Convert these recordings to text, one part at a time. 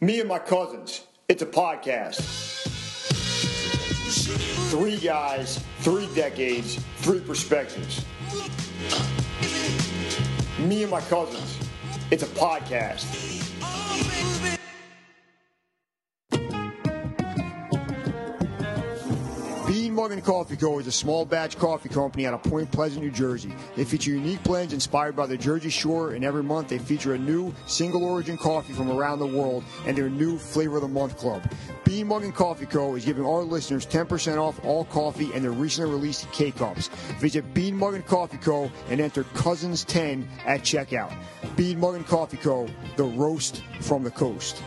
Me and my cousins. It's a podcast. Three guys, three decades, three perspectives. Me and my cousins. It's a podcast. And Coffee Co. is a small batch coffee company out of Point Pleasant, New Jersey. They feature unique blends inspired by the Jersey Shore, and every month they feature a new single origin coffee from around the world and their new Flavor of the Month Club. Bean Muggin' Coffee Co. is giving our listeners 10% off all coffee and their recently released K Cups. Visit Bean Muggin' Coffee Co. and enter Cousins10 at checkout. Bean Muggin' Coffee Co., the roast from the coast.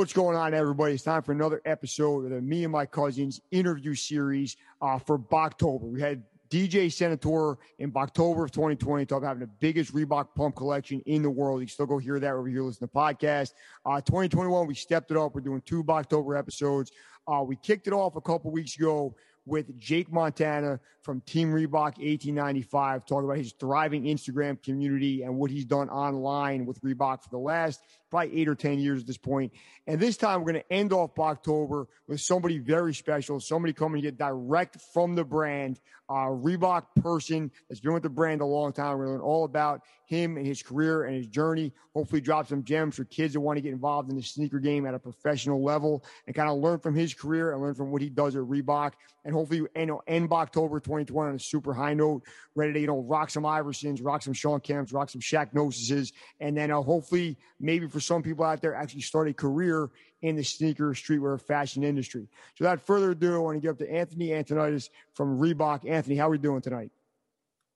What's going on, everybody? It's time for another episode of the Me and My Cousins interview series uh, for October. We had DJ Senator in October of 2020 talking about having the biggest Reebok pump collection in the world. You can still go hear that over here, listen to the podcast. Uh, 2021, we stepped it up. We're doing two October episodes. Uh, we kicked it off a couple weeks ago with Jake Montana from Team Reebok 1895, talking about his thriving Instagram community and what he's done online with Reebok for the last probably eight or 10 years at this point. And this time we're going to end off October with somebody very special, somebody coming to get direct from the brand, uh, Reebok person that's been with the brand a long time. We're going to learn all about him and his career and his journey. Hopefully drop some gems for kids that want to get involved in the sneaker game at a professional level and kind of learn from his career and learn from what he does at Reebok. And hopefully, you know, end October 2020 on a super high note, ready to, you know, rock some Iversons, rock some Shawn Kemps, rock some Shaqnosises. And then uh, hopefully, maybe for some people out there, actually start a career in the sneaker, streetwear, fashion industry. So without further ado, I want to give up to Anthony Aidonidis from Reebok. Anthony, how are we doing tonight?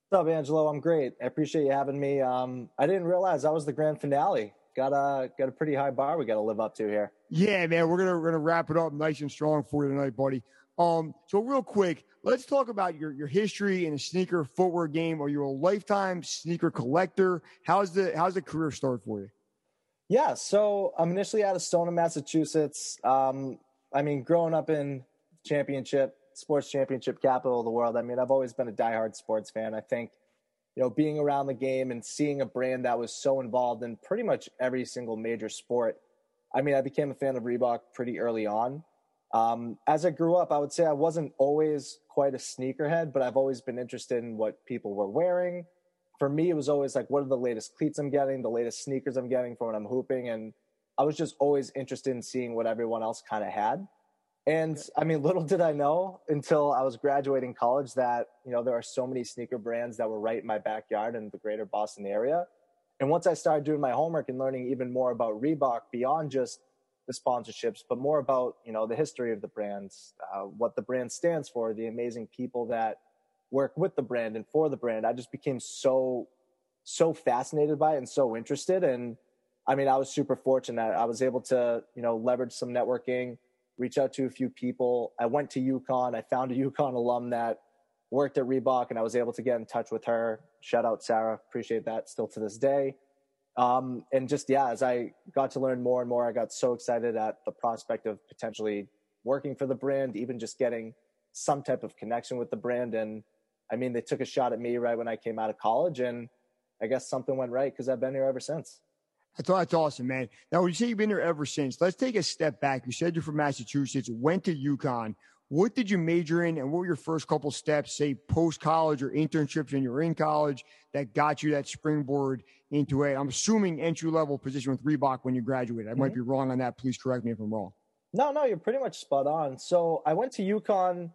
What's up, Angelo? I'm great. I appreciate you having me. Um, I didn't realize that was the grand finale. Got a got a pretty high bar we got to live up to here. Yeah, man, we're gonna we're gonna wrap it up nice and strong for you tonight, buddy. Um, so real quick, let's talk about your your history in the sneaker footwear game. Are you a lifetime sneaker collector? How's the how's the career start for you? Yeah, so I'm initially out of Stoneham, Massachusetts. Um, I mean, growing up in championship, sports championship capital of the world, I mean, I've always been a diehard sports fan. I think, you know, being around the game and seeing a brand that was so involved in pretty much every single major sport. I mean, I became a fan of Reebok pretty early on. Um, as I grew up, I would say I wasn't always quite a sneakerhead, but I've always been interested in what people were wearing. For me, it was always like, what are the latest cleats I'm getting, the latest sneakers I'm getting for when I'm hooping. And I was just always interested in seeing what everyone else kind of had. And I mean, little did I know until I was graduating college that, you know, there are so many sneaker brands that were right in my backyard in the greater Boston area. And once I started doing my homework and learning even more about Reebok beyond just the sponsorships, but more about, you know, the history of the brands, uh, what the brand stands for, the amazing people that work with the brand and for the brand, I just became so, so fascinated by it and so interested. And I mean, I was super fortunate. I was able to, you know, leverage some networking, reach out to a few people. I went to UConn. I found a UConn alum that worked at Reebok and I was able to get in touch with her. Shout out Sarah. Appreciate that still to this day. Um, and just, yeah, as I got to learn more and more, I got so excited at the prospect of potentially working for the brand, even just getting some type of connection with the brand. And I mean, they took a shot at me right when I came out of college and I guess something went right because I've been here ever since. That's, that's awesome, man. Now, when you say you've been here ever since, let's take a step back. You said you're from Massachusetts, went to UConn. What did you major in, and what were your first couple steps, say post college or internships when you were in college, that got you that springboard into a, I'm assuming entry level position with Reebok when you graduated? I mm-hmm. might be wrong on that. Please correct me if I'm wrong. No, no, you're pretty much spot on. So I went to UConn.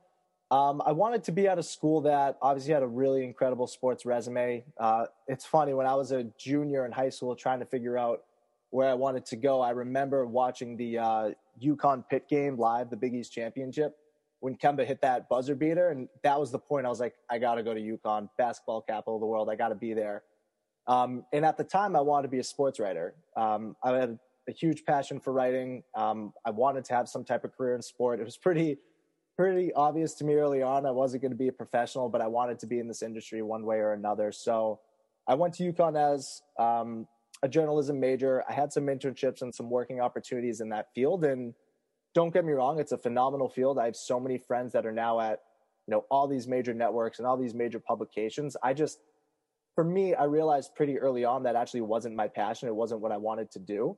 Um, I wanted to be at a school that obviously had a really incredible sports resume. Uh, it's funny when I was a junior in high school trying to figure out where I wanted to go. I remember watching the uh, UConn Pitt game live, the Big East Championship, when Kemba hit that buzzer beater, and that was the point. I was like, I got to go to UConn, basketball capital of the world. I got to be there. Um, and at the time, I wanted to be a sports writer. Um, I had a huge passion for writing. Um, I wanted to have some type of career in sport. It was pretty, pretty obvious to me early on. I wasn't going to be a professional, but I wanted to be in this industry one way or another. So I went to UConn as um, a journalism major. I had some internships and some working opportunities in that field. And don't get me wrong, it's a phenomenal field. I have so many friends that are now at, you know, all these major networks and all these major publications. I just, for me, I realized pretty early on that actually wasn't my passion. It wasn't what I wanted to do.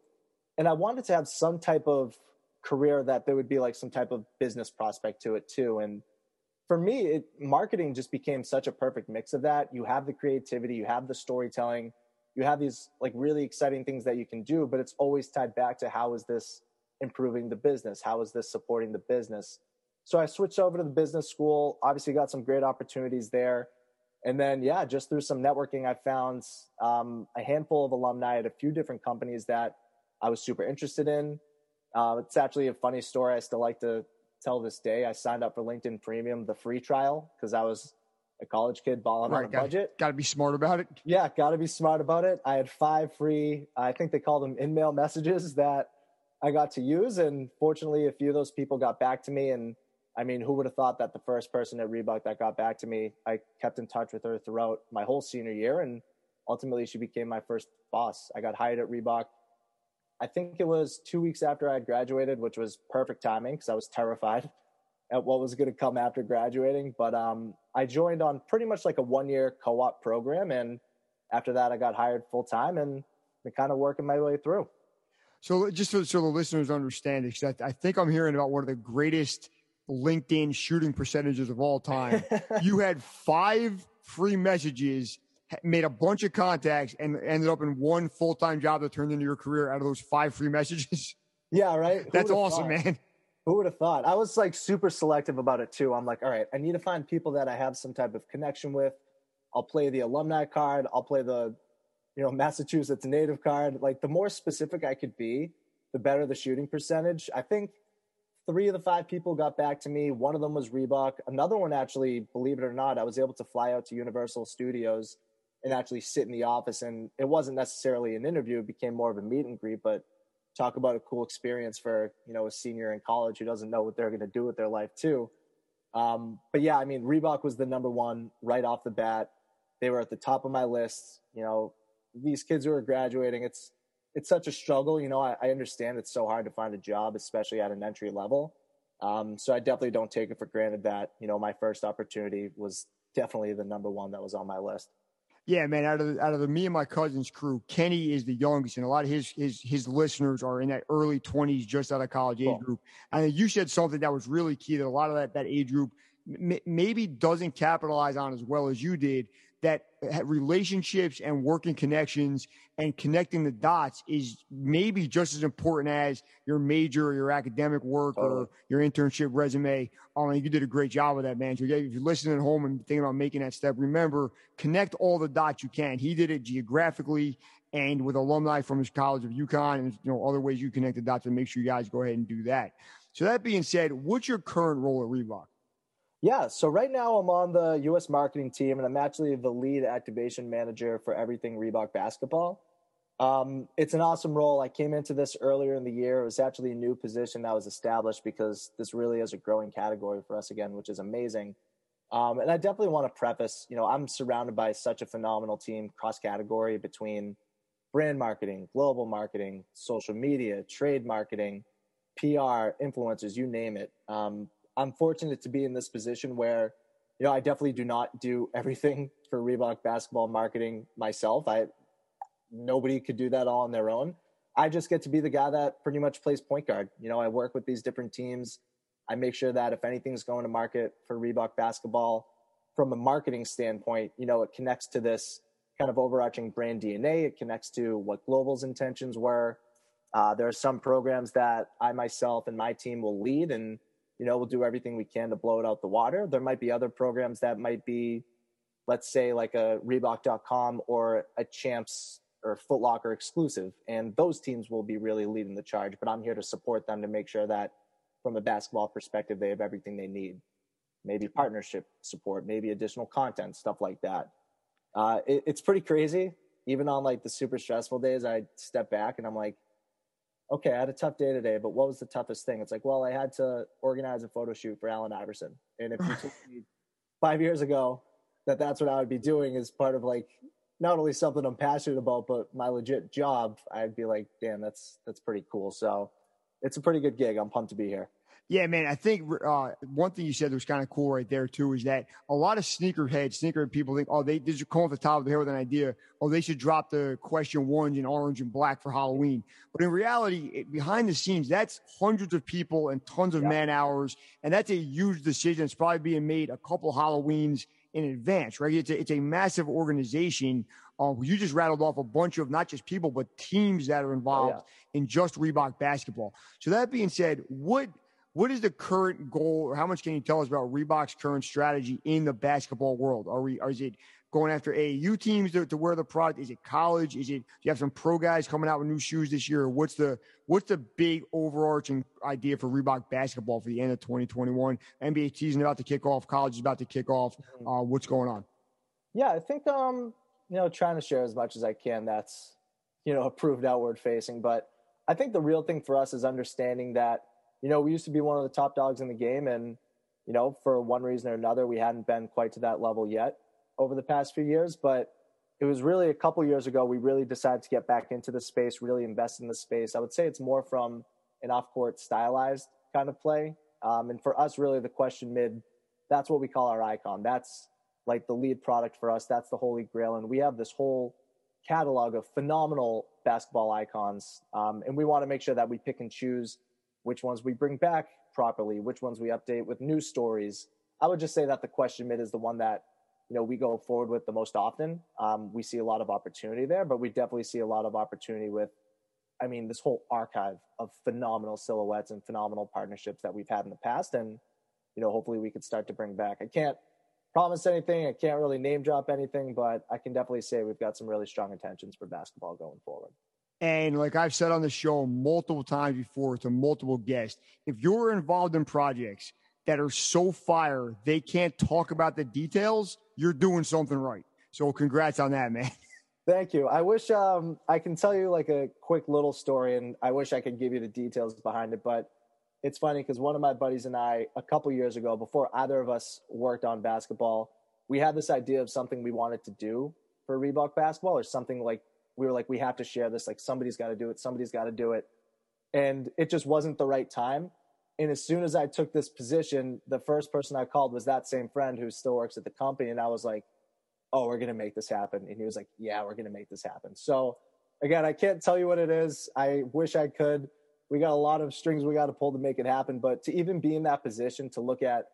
And I wanted to have some type of career that there would be like some type of business prospect to it too. And for me, it, marketing just became such a perfect mix of that. You have the creativity, you have the storytelling, you have these like really exciting things that you can do, but it's always tied back to how is this improving the business? How is this supporting the business? So I switched over to the business school, obviously got some great opportunities there. And then, yeah, just through some networking, I found um, a handful of alumni at a few different companies that I was super interested in. Uh, it's actually a funny story I still like to tell this day. I signed up for LinkedIn Premium, the free trial, because I was a college kid balling right, on a gotta, budget. Got to be smart about it. Yeah, got to be smart about it. I had five free, I think they call them in-mail messages that I got to use. And fortunately, a few of those people got back to me. And I mean, who would have thought that the first person at Reebok that got back to me, I kept in touch with her throughout my whole senior year. And ultimately, she became my first boss. I got hired at Reebok. I think it was two weeks after I had graduated, which was perfect timing because I was terrified at what was going to come after graduating. But um, I joined on pretty much like a one year co op program. And after that, I got hired full time and been kind of working my way through. So, just so, so the listeners understand, because I, I think I'm hearing about one of the greatest LinkedIn shooting percentages of all time. you had five free messages, made a bunch of contacts, and ended up in one full time job that turned into your career out of those five free messages. Yeah, right. That's awesome, thought? man. Who would have thought? I was like super selective about it too. I'm like, all right, I need to find people that I have some type of connection with. I'll play the alumni card. I'll play the, you know, Massachusetts native card. Like the more specific I could be, the better the shooting percentage. I think three of the five people got back to me. One of them was Reebok. Another one actually, believe it or not, I was able to fly out to Universal Studios and actually sit in the office. And it wasn't necessarily an interview; it became more of a meet and greet. But talk about a cool experience for you know a senior in college who doesn't know what they're going to do with their life too. Um, but yeah, I mean, Reebok was the number one right off the bat. They were at the top of my list. You know, these kids who are graduating, it's it's such a struggle. You know, I, I understand it's so hard to find a job, especially at an entry level. Um, so I definitely don't take it for granted that you know my first opportunity was definitely the number one that was on my list. Yeah, man. Out of the, out of the me and my cousin's crew, Kenny is the youngest, and a lot of his his his listeners are in that early twenties, just out of college age group. And you said something that was really key that a lot of that that age group m- maybe doesn't capitalize on as well as you did that relationships and working connections and connecting the dots is maybe just as important as your major or your academic work or your internship resume. I mean, you did a great job with that, man. So if you're listening at home and thinking about making that step, remember, connect all the dots you can. He did it geographically and with alumni from his College of UConn and you know other ways you connect the dots and make sure you guys go ahead and do that. So that being said, what's your current role at Reebok? Yeah, so right now I'm on the U.S. marketing team, and I'm actually the lead activation manager for everything Reebok basketball. Um, it's an awesome role. I came into this earlier in the year. It was actually a new position that was established because this really is a growing category for us again, which is amazing. Um, and I definitely want to preface, you know, I'm surrounded by such a phenomenal team cross category between brand marketing, global marketing, social media, trade marketing, PR, influencers, you name it. Um, I'm fortunate to be in this position where, you know, I definitely do not do everything for Reebok basketball marketing myself. I nobody could do that all on their own. I just get to be the guy that pretty much plays point guard. You know, I work with these different teams. I make sure that if anything's going to market for Reebok basketball from a marketing standpoint, you know, it connects to this kind of overarching brand DNA. It connects to what Global's intentions were. Uh, there are some programs that I myself and my team will lead, and you know, we'll do everything we can to blow it out the water. There might be other programs that might be, let's say, like a Reebok.com or a Champs or Footlocker exclusive, and those teams will be really leading the charge. But I'm here to support them to make sure that, from a basketball perspective, they have everything they need. Maybe partnership support, maybe additional content, stuff like that. Uh, it, it's pretty crazy. Even on like the super stressful days, I step back and I'm like, okay, I had a tough day today, but what was the toughest thing? It's like, well, I had to organize a photo shoot for Allen Iverson. And if you told me five years ago that that's what I would be doing as part of like not only something I'm passionate about, but my legit job, I'd be like, damn, that's that's pretty cool. So it's a pretty good gig. I'm pumped to be here. Yeah, man. I think uh, one thing you said that was kind of cool right there too is that a lot of sneakerheads, sneaker people think, oh, they, they just come off the top of the head with an idea. Oh, they should drop the question ones in orange and black for Halloween. But in reality, it, behind the scenes, that's hundreds of people and tons of yeah. man hours, and that's a huge decision. It's probably being made a couple Halloweens in advance, right? It's a, it's a massive organization. Uh, you just rattled off a bunch of not just people, but teams that are involved oh, yeah. in just Reebok basketball. So that being said, what what is the current goal, or how much can you tell us about Reebok's current strategy in the basketball world? Are we, are, is it going after AAU teams to, to wear the product? Is it college? Is it, do you have some pro guys coming out with new shoes this year? What's the, what's the big overarching idea for Reebok basketball for the end of 2021? NBA season about to kick off, college is about to kick off. Mm-hmm. Uh, what's going on? Yeah, I think, um, you know, trying to share as much as I can. That's, you know, approved outward facing. But I think the real thing for us is understanding that you know, we used to be one of the top dogs in the game, and you know, for one reason or another, we hadn't been quite to that level yet over the past few years. But it was really a couple years ago we really decided to get back into the space, really invest in the space. I would say it's more from an off-court stylized kind of play, um, and for us, really, the question mid, that's what we call our icon. That's like the lead product for us. That's the holy grail, and we have this whole catalog of phenomenal basketball icons, um, and we want to make sure that we pick and choose which ones we bring back properly, which ones we update with new stories. I would just say that the question mid is the one that you know we go forward with the most often. Um, we see a lot of opportunity there, but we definitely see a lot of opportunity with, I mean, this whole archive of phenomenal silhouettes and phenomenal partnerships that we've had in the past, and you know hopefully we could start to bring back. I can't promise anything. I can't really name drop anything, but I can definitely say we've got some really strong intentions for basketball going forward. And like I've said on the show multiple times before to multiple guests, if you're involved in projects that are so fire they can't talk about the details, you're doing something right. So congrats on that, man. Thank you. I wish um, I can tell you like a quick little story, and I wish I could give you the details behind it. But it's funny because one of my buddies and I, a couple years ago, before either of us worked on basketball, we had this idea of something we wanted to do for Reebok basketball, or something like we were like, we have to share this. Like somebody's got to do it. Somebody's got to do it. And it just wasn't the right time. And as soon as I took this position, the first person I called was that same friend who still works at the company. And I was like, oh, we're going to make this happen. And he was like, yeah, we're going to make this happen. So again, I can't tell you what it is. I wish I could. We got a lot of strings we got to pull to make it happen. But to even be in that position to look at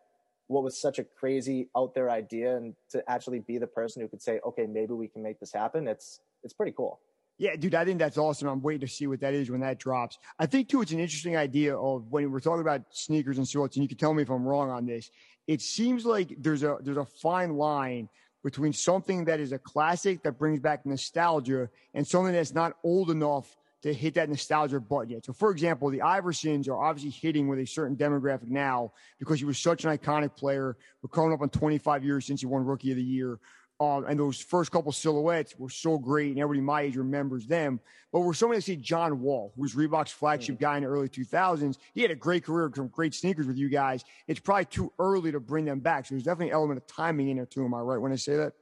what was such a crazy out there idea and to actually be the person who could say, okay, maybe we can make this happen. It's, it's pretty cool. Yeah, dude, I think that's awesome. I'm waiting to see what that is when that drops. I think too, it's an interesting idea of when we're talking about sneakers and shorts, and you can tell me if I'm wrong on this. It seems like there's a there's a fine line between something that is a classic that brings back nostalgia and something that's not old enough to hit that nostalgia button yet. So, for example, the Iversons are obviously hitting with a certain demographic now because he was such an iconic player. We're coming up on 25 years since he won Rookie of the Year. Um, and those first couple silhouettes were so great, and everybody my age remembers them. But we're so many to see John Wall, who was Reebok's flagship mm-hmm. guy in the early 2000s. He had a great career, some great sneakers with you guys. It's probably too early to bring them back. So there's definitely an element of timing in there too. Am I right when I say that?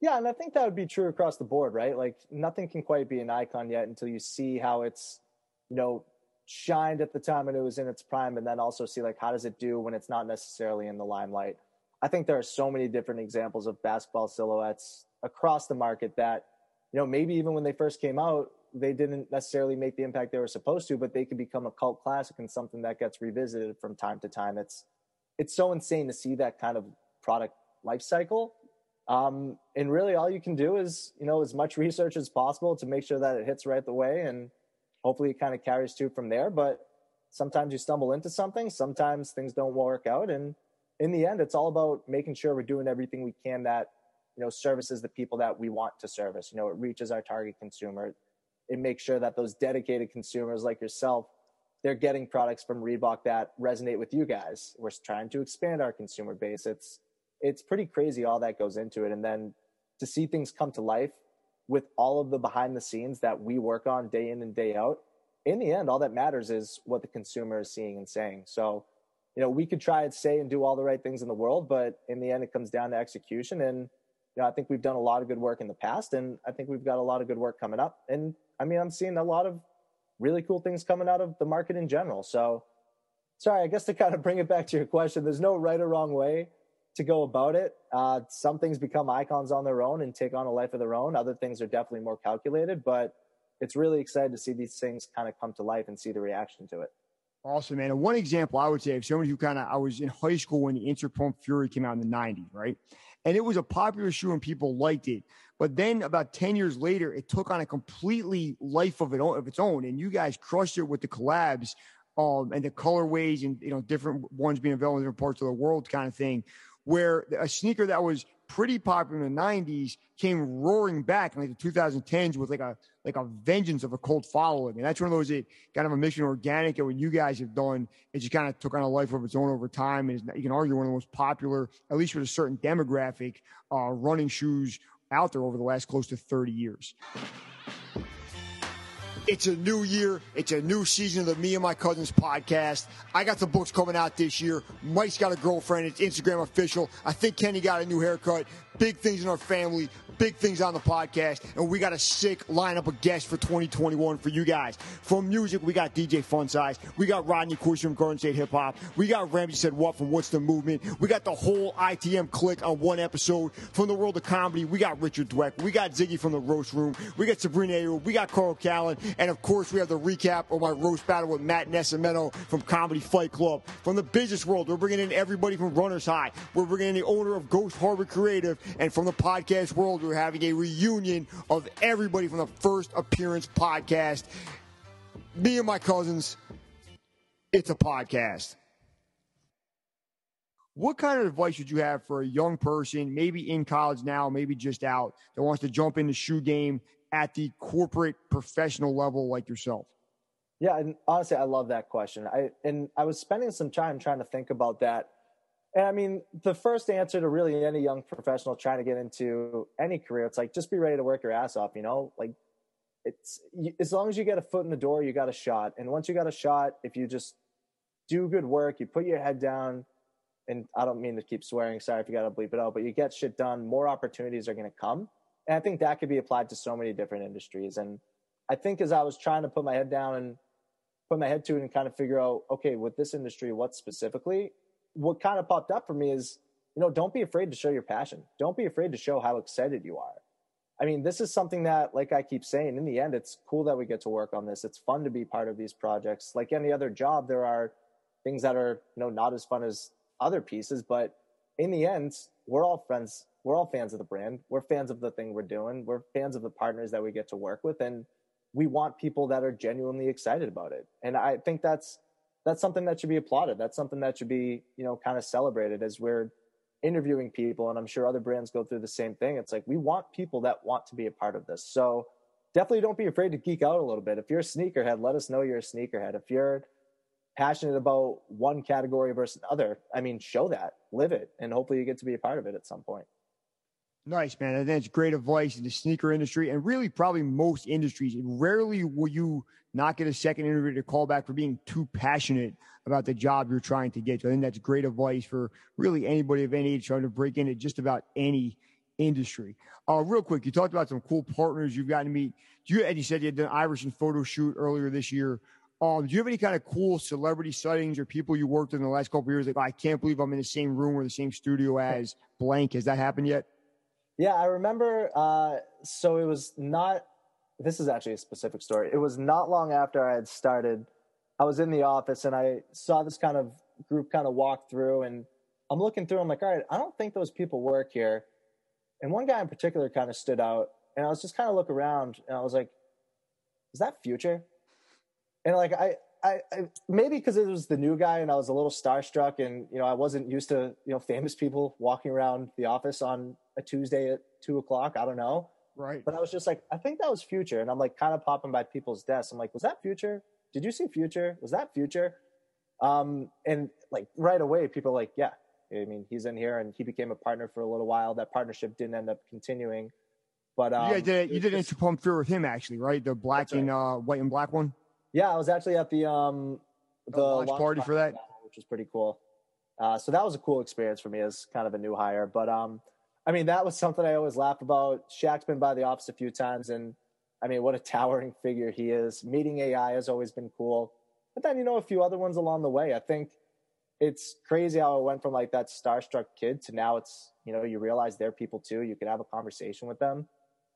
Yeah, and I think that would be true across the board, right? Like nothing can quite be an icon yet until you see how it's, you know, shined at the time when it was in its prime, and then also see like how does it do when it's not necessarily in the limelight. I think there are so many different examples of basketball silhouettes across the market that, you know, maybe even when they first came out, they didn't necessarily make the impact they were supposed to, but they could become a cult classic and something that gets revisited from time to time. It's it's so insane to see that kind of product life cycle. Um, and really, all you can do is you know as much research as possible to make sure that it hits right the way, and hopefully it kind of carries to from there. But sometimes you stumble into something, sometimes things don't work out, and in the end, it's all about making sure we're doing everything we can that, you know, services the people that we want to service. You know, it reaches our target consumer. It makes sure that those dedicated consumers like yourself, they're getting products from Reebok that resonate with you guys. We're trying to expand our consumer base. It's, it's pretty crazy all that goes into it. And then to see things come to life with all of the behind the scenes that we work on day in and day out, in the end, all that matters is what the consumer is seeing and saying. So you know, we could try and say and do all the right things in the world, but in the end, it comes down to execution. And, you know, I think we've done a lot of good work in the past, and I think we've got a lot of good work coming up. And I mean, I'm seeing a lot of really cool things coming out of the market in general. So sorry, I guess to kind of bring it back to your question, there's no right or wrong way to go about it. Uh, some things become icons on their own and take on a life of their own. Other things are definitely more calculated, but it's really exciting to see these things kind of come to life and see the reaction to it. Awesome, man. And one example I would say of someone who kind of, I was in high school when the Instapump Fury came out in the 90s, right? And it was a popular shoe and people liked it. But then about 10 years later, it took on a completely life of, it, of its own. And you guys crushed it with the collabs um, and the colorways and, you know, different ones being available in different parts of the world kind of thing, where a sneaker that was pretty popular in the 90s came roaring back in like the 2010s with like a like a vengeance of a cult following. And that's one of those that kind of a mission organic and what you guys have done it just kind of took on a life of its own over time and you can argue one of the most popular at least with a certain demographic uh, running shoes out there over the last close to 30 years it's a new year. It's a new season of the Me and My Cousins podcast. I got the books coming out this year. Mike's got a girlfriend. It's Instagram official. I think Kenny got a new haircut. Big things in our family big things on the podcast, and we got a sick lineup of guests for 2021 for you guys. From music, we got DJ Fun Size, we got Rodney Coursey from Garden State Hip Hop, we got Ramsey Said What from What's the Movement, we got the whole ITM click on one episode. From the world of comedy, we got Richard Dweck, we got Ziggy from the Roast Room, we got Sabrina Ayo, we got Carl Callen, and of course, we have the recap of my roast battle with Matt Nesimeno from Comedy Fight Club. From the business world, we're bringing in everybody from Runners High, we're bringing in the owner of Ghost Harbor Creative, and from the podcast world, we're having a reunion of everybody from the first appearance podcast. Me and my cousins, it's a podcast. What kind of advice would you have for a young person, maybe in college now, maybe just out, that wants to jump in the shoe game at the corporate professional level like yourself? Yeah, and honestly, I love that question. I and I was spending some time trying to think about that and I mean, the first answer to really any young professional trying to get into any career, it's like just be ready to work your ass off. You know, like it's as long as you get a foot in the door, you got a shot. And once you got a shot, if you just do good work, you put your head down, and I don't mean to keep swearing. Sorry if you got to bleep it out, but you get shit done. More opportunities are going to come, and I think that could be applied to so many different industries. And I think as I was trying to put my head down and put my head to it and kind of figure out, okay, with this industry, what specifically, what kind of popped up for me is, you know, don't be afraid to show your passion. Don't be afraid to show how excited you are. I mean, this is something that, like I keep saying, in the end, it's cool that we get to work on this. It's fun to be part of these projects. Like any other job, there are things that are, you know, not as fun as other pieces, but in the end, we're all friends. We're all fans of the brand. We're fans of the thing we're doing. We're fans of the partners that we get to work with. And we want people that are genuinely excited about it. And I think that's that's something that should be applauded. That's something that should be, you know, kind of celebrated as we're interviewing people. And I'm sure other brands go through the same thing. It's like we want people that want to be a part of this. So definitely don't be afraid to geek out a little bit. If you're a sneakerhead, let us know you're a sneakerhead. If you're passionate about one category versus another, I mean, show that, live it, and hopefully you get to be a part of it at some point. Nice, man. And that's great advice in the sneaker industry and really probably most industries. Rarely will you not get a second interview to call back for being too passionate about the job you're trying to get to. I think that's great advice for really anybody of any age trying to break into just about any industry. Uh, real quick, you talked about some cool partners you've gotten to meet. Do you, and you said you had an Iverson photo shoot earlier this year. Um, do you have any kind of cool celebrity sightings or people you worked with in the last couple years? Like, I can't believe I'm in the same room or the same studio as blank. Has that happened yet? Yeah, I remember. Uh, so it was not. This is actually a specific story. It was not long after I had started. I was in the office and I saw this kind of group kind of walk through, and I'm looking through. I'm like, all right, I don't think those people work here. And one guy in particular kind of stood out, and I was just kind of look around, and I was like, is that Future? And like I, I, I, maybe because it was the new guy and I was a little starstruck and you know I wasn't used to you know famous people walking around the office on a Tuesday at two o'clock. I don't know. Right. But I was just like, I think that was Future, and I'm like kind of popping by people's desks. I'm like, was that Future? Did you see Future? Was that Future? Um, and like right away, people like, yeah. I mean, he's in here, and he became a partner for a little while. That partnership didn't end up continuing. But um, yeah, you did, you did Inter Pump Fury with him actually, right? The black right. and uh, white and black one. Yeah, I was actually at the um the, the launch, launch party, party for that, which was pretty cool. Uh, so that was a cool experience for me as kind of a new hire. But um, I mean, that was something I always laugh about. Shaq's been by the office a few times, and I mean, what a towering figure he is. Meeting AI has always been cool. but then you know a few other ones along the way. I think it's crazy how it went from like that starstruck kid to now it's you know you realize they're people too. You can have a conversation with them.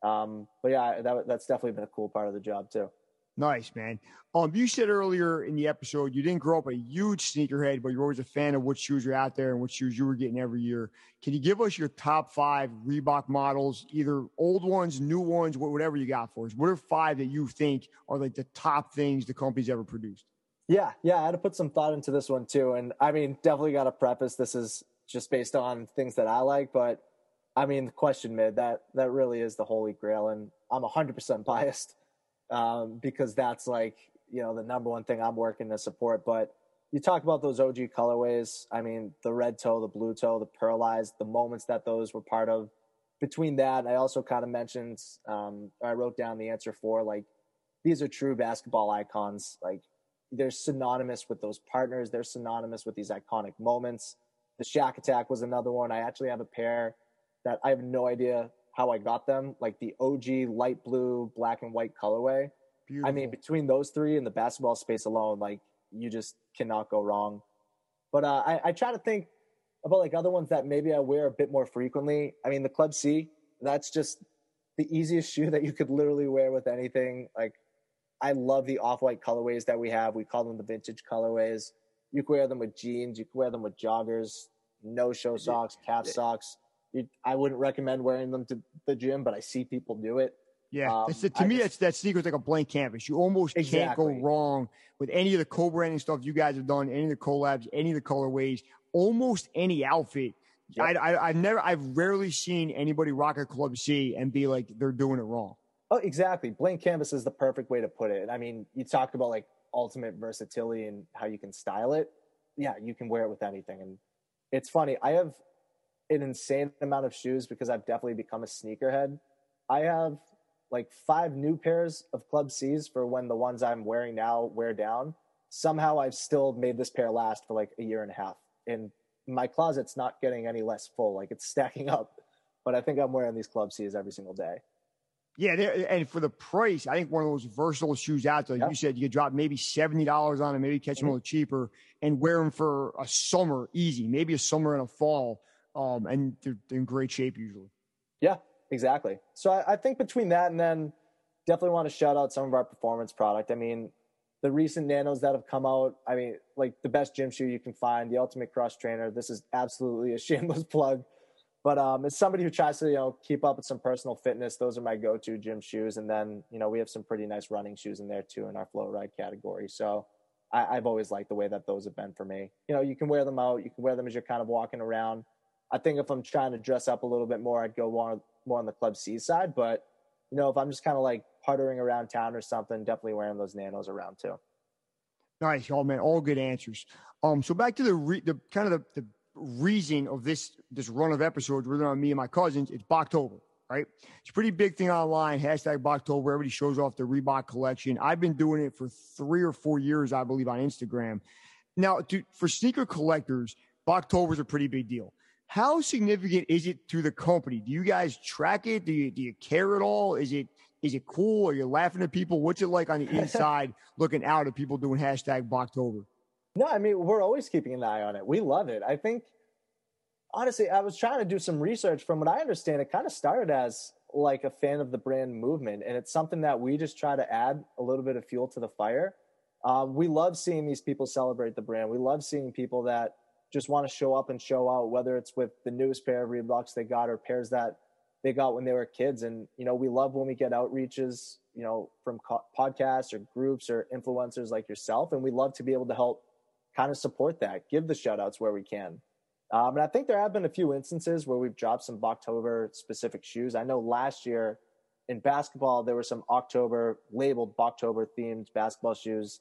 Um, but yeah, that, that's definitely been a cool part of the job too. Nice, man. Um, you said earlier in the episode you didn't grow up a huge sneakerhead, but you're always a fan of what shoes are out there and what shoes you were getting every year. Can you give us your top five Reebok models, either old ones, new ones, whatever you got for us? What are five that you think are like the top things the company's ever produced? Yeah, yeah, I had to put some thought into this one too. And I mean, definitely got to preface this is just based on things that I like, but I mean, the question mid that that really is the holy grail, and I'm 100% biased um, because that's like you know the number one thing I'm working to support. But you talk about those OG colorways. I mean, the red toe, the blue toe, the pearlized, the moments that those were part of. Between that, I also kind of mentioned. Um, I wrote down the answer for like these are true basketball icons. Like they're synonymous with those partners. They're synonymous with these iconic moments. The Shaq Attack was another one. I actually have a pair that I have no idea how I got them, like the OG light blue, black and white colorway. Beautiful. I mean, between those three and the basketball space alone, like you just cannot go wrong. But uh, I, I try to think about like other ones that maybe I wear a bit more frequently. I mean, the Club C, that's just the easiest shoe that you could literally wear with anything. Like, I love the off white colorways that we have. We call them the vintage colorways. You can wear them with jeans, you can wear them with joggers, no show socks, calf socks you, I wouldn't recommend wearing them to the gym, but I see people do it. Yeah, um, to I me, just, that's that sneaker's like a blank canvas. You almost exactly. can't go wrong with any of the co-branding stuff you guys have done, any of the collabs, any of the colorways, almost any outfit. Yep. I, I, I've never, I've rarely seen anybody rock a Club C and be like they're doing it wrong. Oh, exactly. Blank canvas is the perfect way to put it. I mean, you talk about like ultimate versatility and how you can style it. Yeah, you can wear it with anything. And it's funny. I have an insane amount of shoes because I've definitely become a sneakerhead. I have like five new pairs of Club C's for when the ones I'm wearing now wear down. Somehow I've still made this pair last for like a year and a half. And my closet's not getting any less full. Like it's stacking up. But I think I'm wearing these Club C's every single day. Yeah, and for the price, I think one of those versatile shoes out there. You said you could drop maybe seventy dollars on them, maybe catch them mm-hmm. a little cheaper, and wear them for a summer easy, maybe a summer and a fall um, and they're, they're, in great shape usually. Yeah, exactly. So I, I, think between that and then definitely want to shout out some of our performance product. I mean, the recent nanos that have come out. I mean, like the best gym shoe you can find, the Ultimate Crush Trainer. This is absolutely a shameless plug. But um, as somebody who tries to, you know, keep up with some personal fitness, those are my go-to gym shoes. And then, you know, we have some pretty nice running shoes in there too in our Floatride category. So I, I've always liked the way that those have been for me. You know, you can wear them out, you can wear them as you're kind of walking around I think if I'm trying to dress up a little bit more, I'd go more more on the Club C side. But you know, if I'm just kind of like puttering around town or something, definitely wearing those nanos around too. Nice, all man, all good answers. Um, so back to the re- the kind of the, the reason of this this run of episodes, really on me and my cousins, it's Boktober, right? It's a pretty big thing online. Hashtag Boktober. Everybody shows off the Reebok collection. I've been doing it for three or four years, I believe, on Instagram. Now, to, for sneaker collectors, Boktober is a pretty big deal. How significant is it to the company? Do you guys track it? Do you do you care at all? Is it is it cool? Are you laughing at people? What's it like on the inside looking out at people doing hashtag Boktober? No, I mean we're always keeping an eye on it. We love it. I think honestly, I was trying to do some research. From what I understand, it kind of started as like a fan of the brand movement, and it's something that we just try to add a little bit of fuel to the fire. Um, we love seeing these people celebrate the brand. We love seeing people that just want to show up and show out, whether it's with the newest pair of Reeboks they got or pairs that they got when they were kids. And, you know, we love when we get outreaches, you know, from co- podcasts or groups or influencers like yourself. And we love to be able to help kind of support that, give the shout outs where we can. Um, and I think there have been a few instances where we've dropped some Boktober specific shoes. I know last year in basketball, there were some October labeled Boktober themed basketball shoes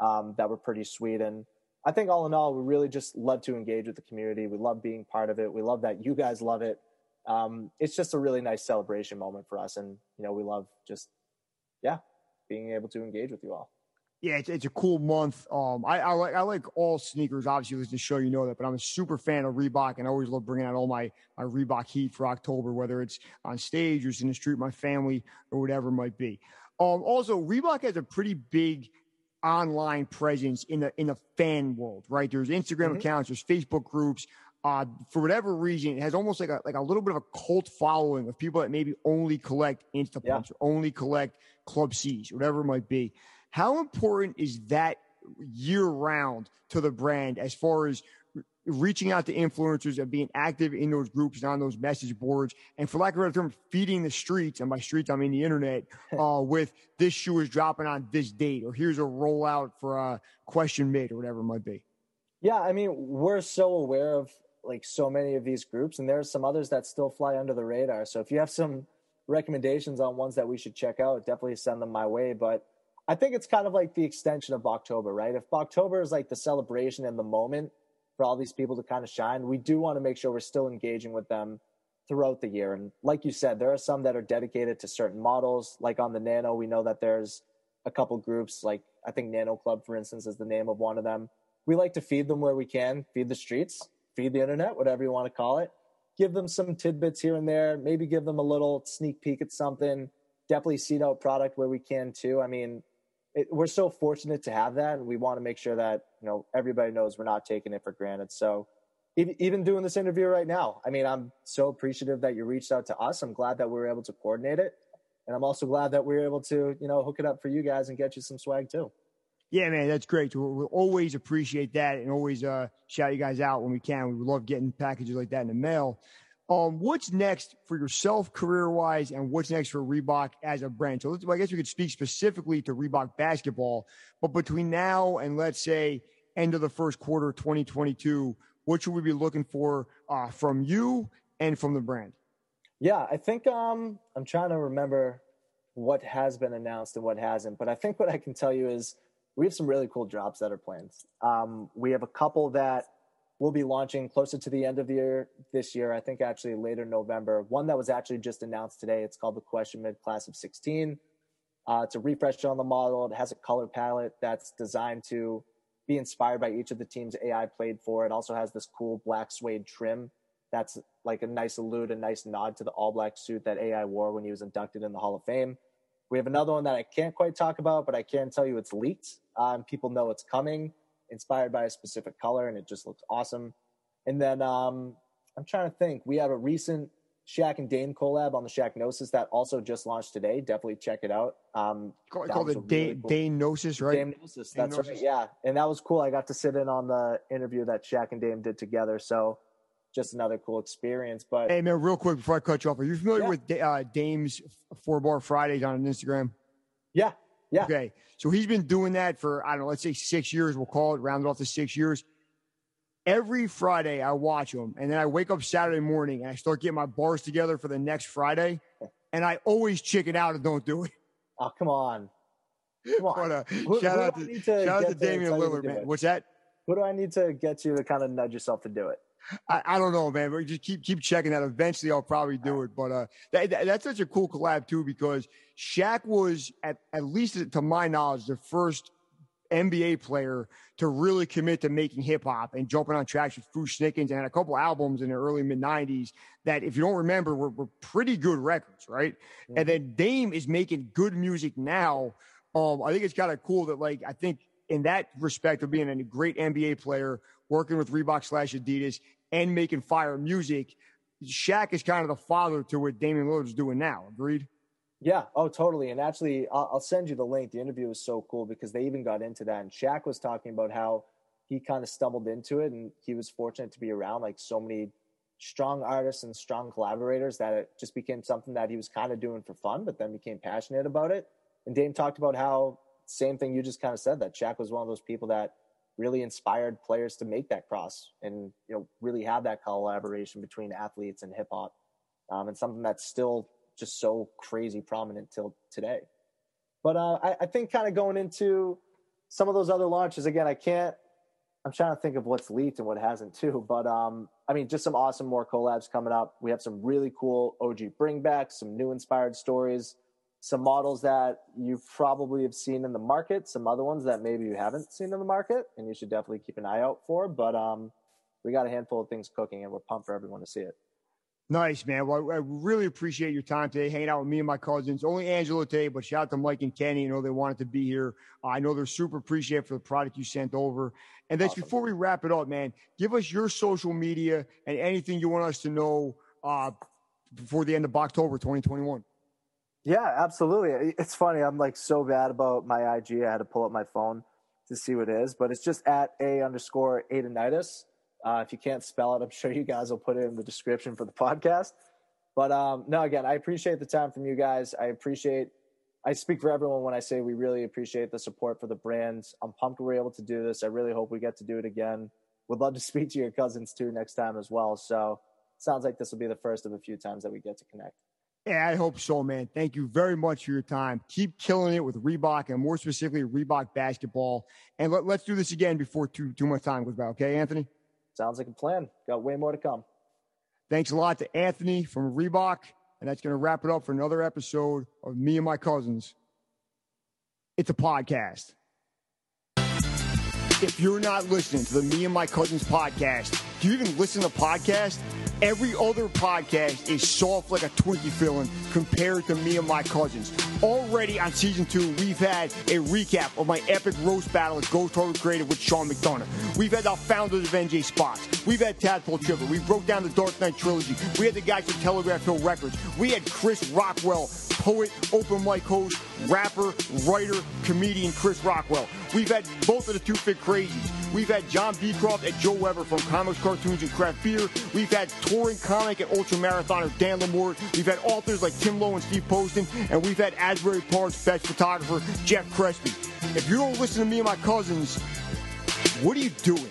um, that were pretty sweet. And I think all in all, we really just love to engage with the community. We love being part of it. We love that you guys love it. Um, it's just a really nice celebration moment for us, and you know, we love just yeah, being able to engage with you all. Yeah, it's, it's a cool month. Um, I, I like I like all sneakers. Obviously, listen to show, you know that, but I'm a super fan of Reebok, and I always love bringing out all my my Reebok heat for October, whether it's on stage or it's in the street, my family or whatever it might be. Um, also, Reebok has a pretty big online presence in the in the fan world, right? There's Instagram mm-hmm. accounts, there's Facebook groups. Uh, for whatever reason, it has almost like a like a little bit of a cult following of people that maybe only collect Insta yeah. or only collect Club C's, whatever it might be. How important is that year round to the brand as far as reaching out to influencers and being active in those groups and on those message boards. And for lack of a better term feeding the streets and by streets i mean the internet uh, with this shoe is dropping on this date or here's a rollout for a question mid or whatever it might be. Yeah i mean we're so aware of like so many of these groups and there's some others that still fly under the radar. So if you have some recommendations on ones that we should check out definitely send them my way. But i think it's kind of like the extension of october right? If october is like the celebration and the moment for all these people to kind of shine, we do want to make sure we're still engaging with them throughout the year. And like you said, there are some that are dedicated to certain models. Like on the Nano, we know that there's a couple groups, like I think Nano Club, for instance, is the name of one of them. We like to feed them where we can, feed the streets, feed the internet, whatever you want to call it. Give them some tidbits here and there, maybe give them a little sneak peek at something. Definitely seed out product where we can too. I mean, it, we're so fortunate to have that, and we want to make sure that you know everybody knows we're not taking it for granted. So even, doing this interview right now, I mean, I'm so appreciative that you reached out to us. I'm glad that we were able to coordinate it, and I'm also glad that we were able to you know hook it up for you guys and get you some swag too. Yeah, man, that's great. We'll, we'll always appreciate that and always uh, shout you guys out when we can. We love getting packages like that in the mail. Um, what's next for yourself career wise, and what's next for Reebok as a brand? So I guess we could speak specifically to Reebok basketball, but between now and let's say end of the first quarter 2022, what should we be looking for uh, from you and from the brand? Yeah, I think um, I'm trying to remember what has been announced and what hasn't, but I think what I can tell you is we have some really cool drops that are planned. Um, we have a couple that we'll be launching closer to the end of the year this year. I think actually later November. One that was actually just announced today. It's called the Question Mid Class of 16. Uh, it's a refresh on the model. It has a color palette that's designed to be inspired by each of the teams AI played for. It also has this cool black suede trim that's like a nice allude, a nice nod to the all black suit that AI wore when he was inducted in the Hall of Fame. We have another one that I can't quite talk about, but I can tell you it's leaked. Um, people know it's coming inspired by a specific color, and it just looks awesome. And then um, I'm trying to think. We have a recent Shaq and Dame collab on the Shaqnosis that also just launched today. Definitely check it out. Um, called, it really cool. Dame Gnosis, right? Dame Gnosis, that's Gnosis. right. Yeah, and that was cool. I got to sit in on the interview that Shaq and Dame did together. So just another cool experience. But hey, man, real quick before I cut you off, are you familiar yeah. with uh, Dame's Four Bar Fridays on Instagram? Yeah, yeah. Okay. So he's been doing that for, I don't know, let's say six years. We'll call it, round it off to six years. Every Friday, I watch him. And then I wake up Saturday morning and I start getting my bars together for the next Friday. And I always chicken out and don't do it. Oh, come on. Come on. But, uh, who, shout, who out to, to, shout out to Damian Lillard, man. What's that? Who do I need to get you to kind of nudge yourself to do it? I, I, don't know, man. But just keep keep checking that. Eventually, I'll probably do it. But uh, that, that, that's such a cool collab too because Shaq was at at least to my knowledge the first NBA player to really commit to making hip hop and jumping on tracks with Fu-Schnickens and had a couple albums in the early mid '90s that, if you don't remember, were, were pretty good records, right? Mm-hmm. And then Dame is making good music now. Um, I think it's kind of cool that, like, I think in that respect of being a great NBA player, working with Reebok slash Adidas, and making fire music, Shaq is kind of the father to what Damian Lillard is doing now. Agreed? Yeah. Oh, totally. And actually, I'll, I'll send you the link. The interview was so cool because they even got into that. And Shaq was talking about how he kind of stumbled into it and he was fortunate to be around like so many strong artists and strong collaborators that it just became something that he was kind of doing for fun, but then became passionate about it. And Dame talked about how same thing you just kind of said that Shaq was one of those people that really inspired players to make that cross and you know really have that collaboration between athletes and hip hop, um, and something that's still just so crazy prominent till today. But uh, I, I think kind of going into some of those other launches again, I can't. I'm trying to think of what's leaked and what hasn't too. But um, I mean, just some awesome more collabs coming up. We have some really cool OG bringbacks, some new inspired stories some models that you probably have seen in the market, some other ones that maybe you haven't seen in the market, and you should definitely keep an eye out for. But um, we got a handful of things cooking, and we're pumped for everyone to see it. Nice, man. Well, I really appreciate your time today, hanging out with me and my cousins. Only Angelo today, but shout out to Mike and Kenny. I know they wanted to be here. I know they're super appreciative for the product you sent over. And that's awesome. before we wrap it up, man, give us your social media and anything you want us to know uh, before the end of October 2021. Yeah, absolutely. It's funny. I'm like so bad about my IG. I had to pull up my phone to see what it is, but it's just at a underscore Aidonidis. Uh, if you can't spell it, I'm sure you guys will put it in the description for the podcast. But um, no, again, I appreciate the time from you guys. I appreciate, I speak for everyone when I say we really appreciate the support for the brands. I'm pumped we're able to do this. I really hope we get to do it again. Would love to speak to your cousins too next time as well. So sounds like this will be the first of a few times that we get to connect. Yeah, I hope so, man. Thank you very much for your time. Keep killing it with Reebok and more specifically Reebok basketball. And let, us do this again before too too much time goes by. Okay, Anthony? Sounds like a plan. Got way more to come. Thanks a lot to Anthony from Reebok. And that's going to wrap it up for another episode of Me and My Cousins. It's a podcast. If you're not listening to the Me and My Cousins podcast, do you even listen to podcasts? Every other podcast is soft like a Twinkie filling compared to me and my cousins. Already on season two, we've had a recap of my epic roast battle at Ghost Harbor Creative with Sean McDonough. We've had our founders of NJ Spots. We've had Tadpole Tripper. We broke down the Dark Knight trilogy. We had the guys from Telegraph Hill Records. We had Chris Rockwell, poet, open mic host, rapper, writer, comedian Chris Rockwell. We've had both of the Two Fit Crazies. We've had John Beecroft and Joe Weber from Comics, Cartoons, and Craft Beer. We've had touring comic and ultra marathoner Dan Lamore. We've had authors like Tim Lowe and Steve Poston. And we've had Asbury Park's best photographer, Jeff Crespi. If you don't listen to me and my cousins, what are you doing?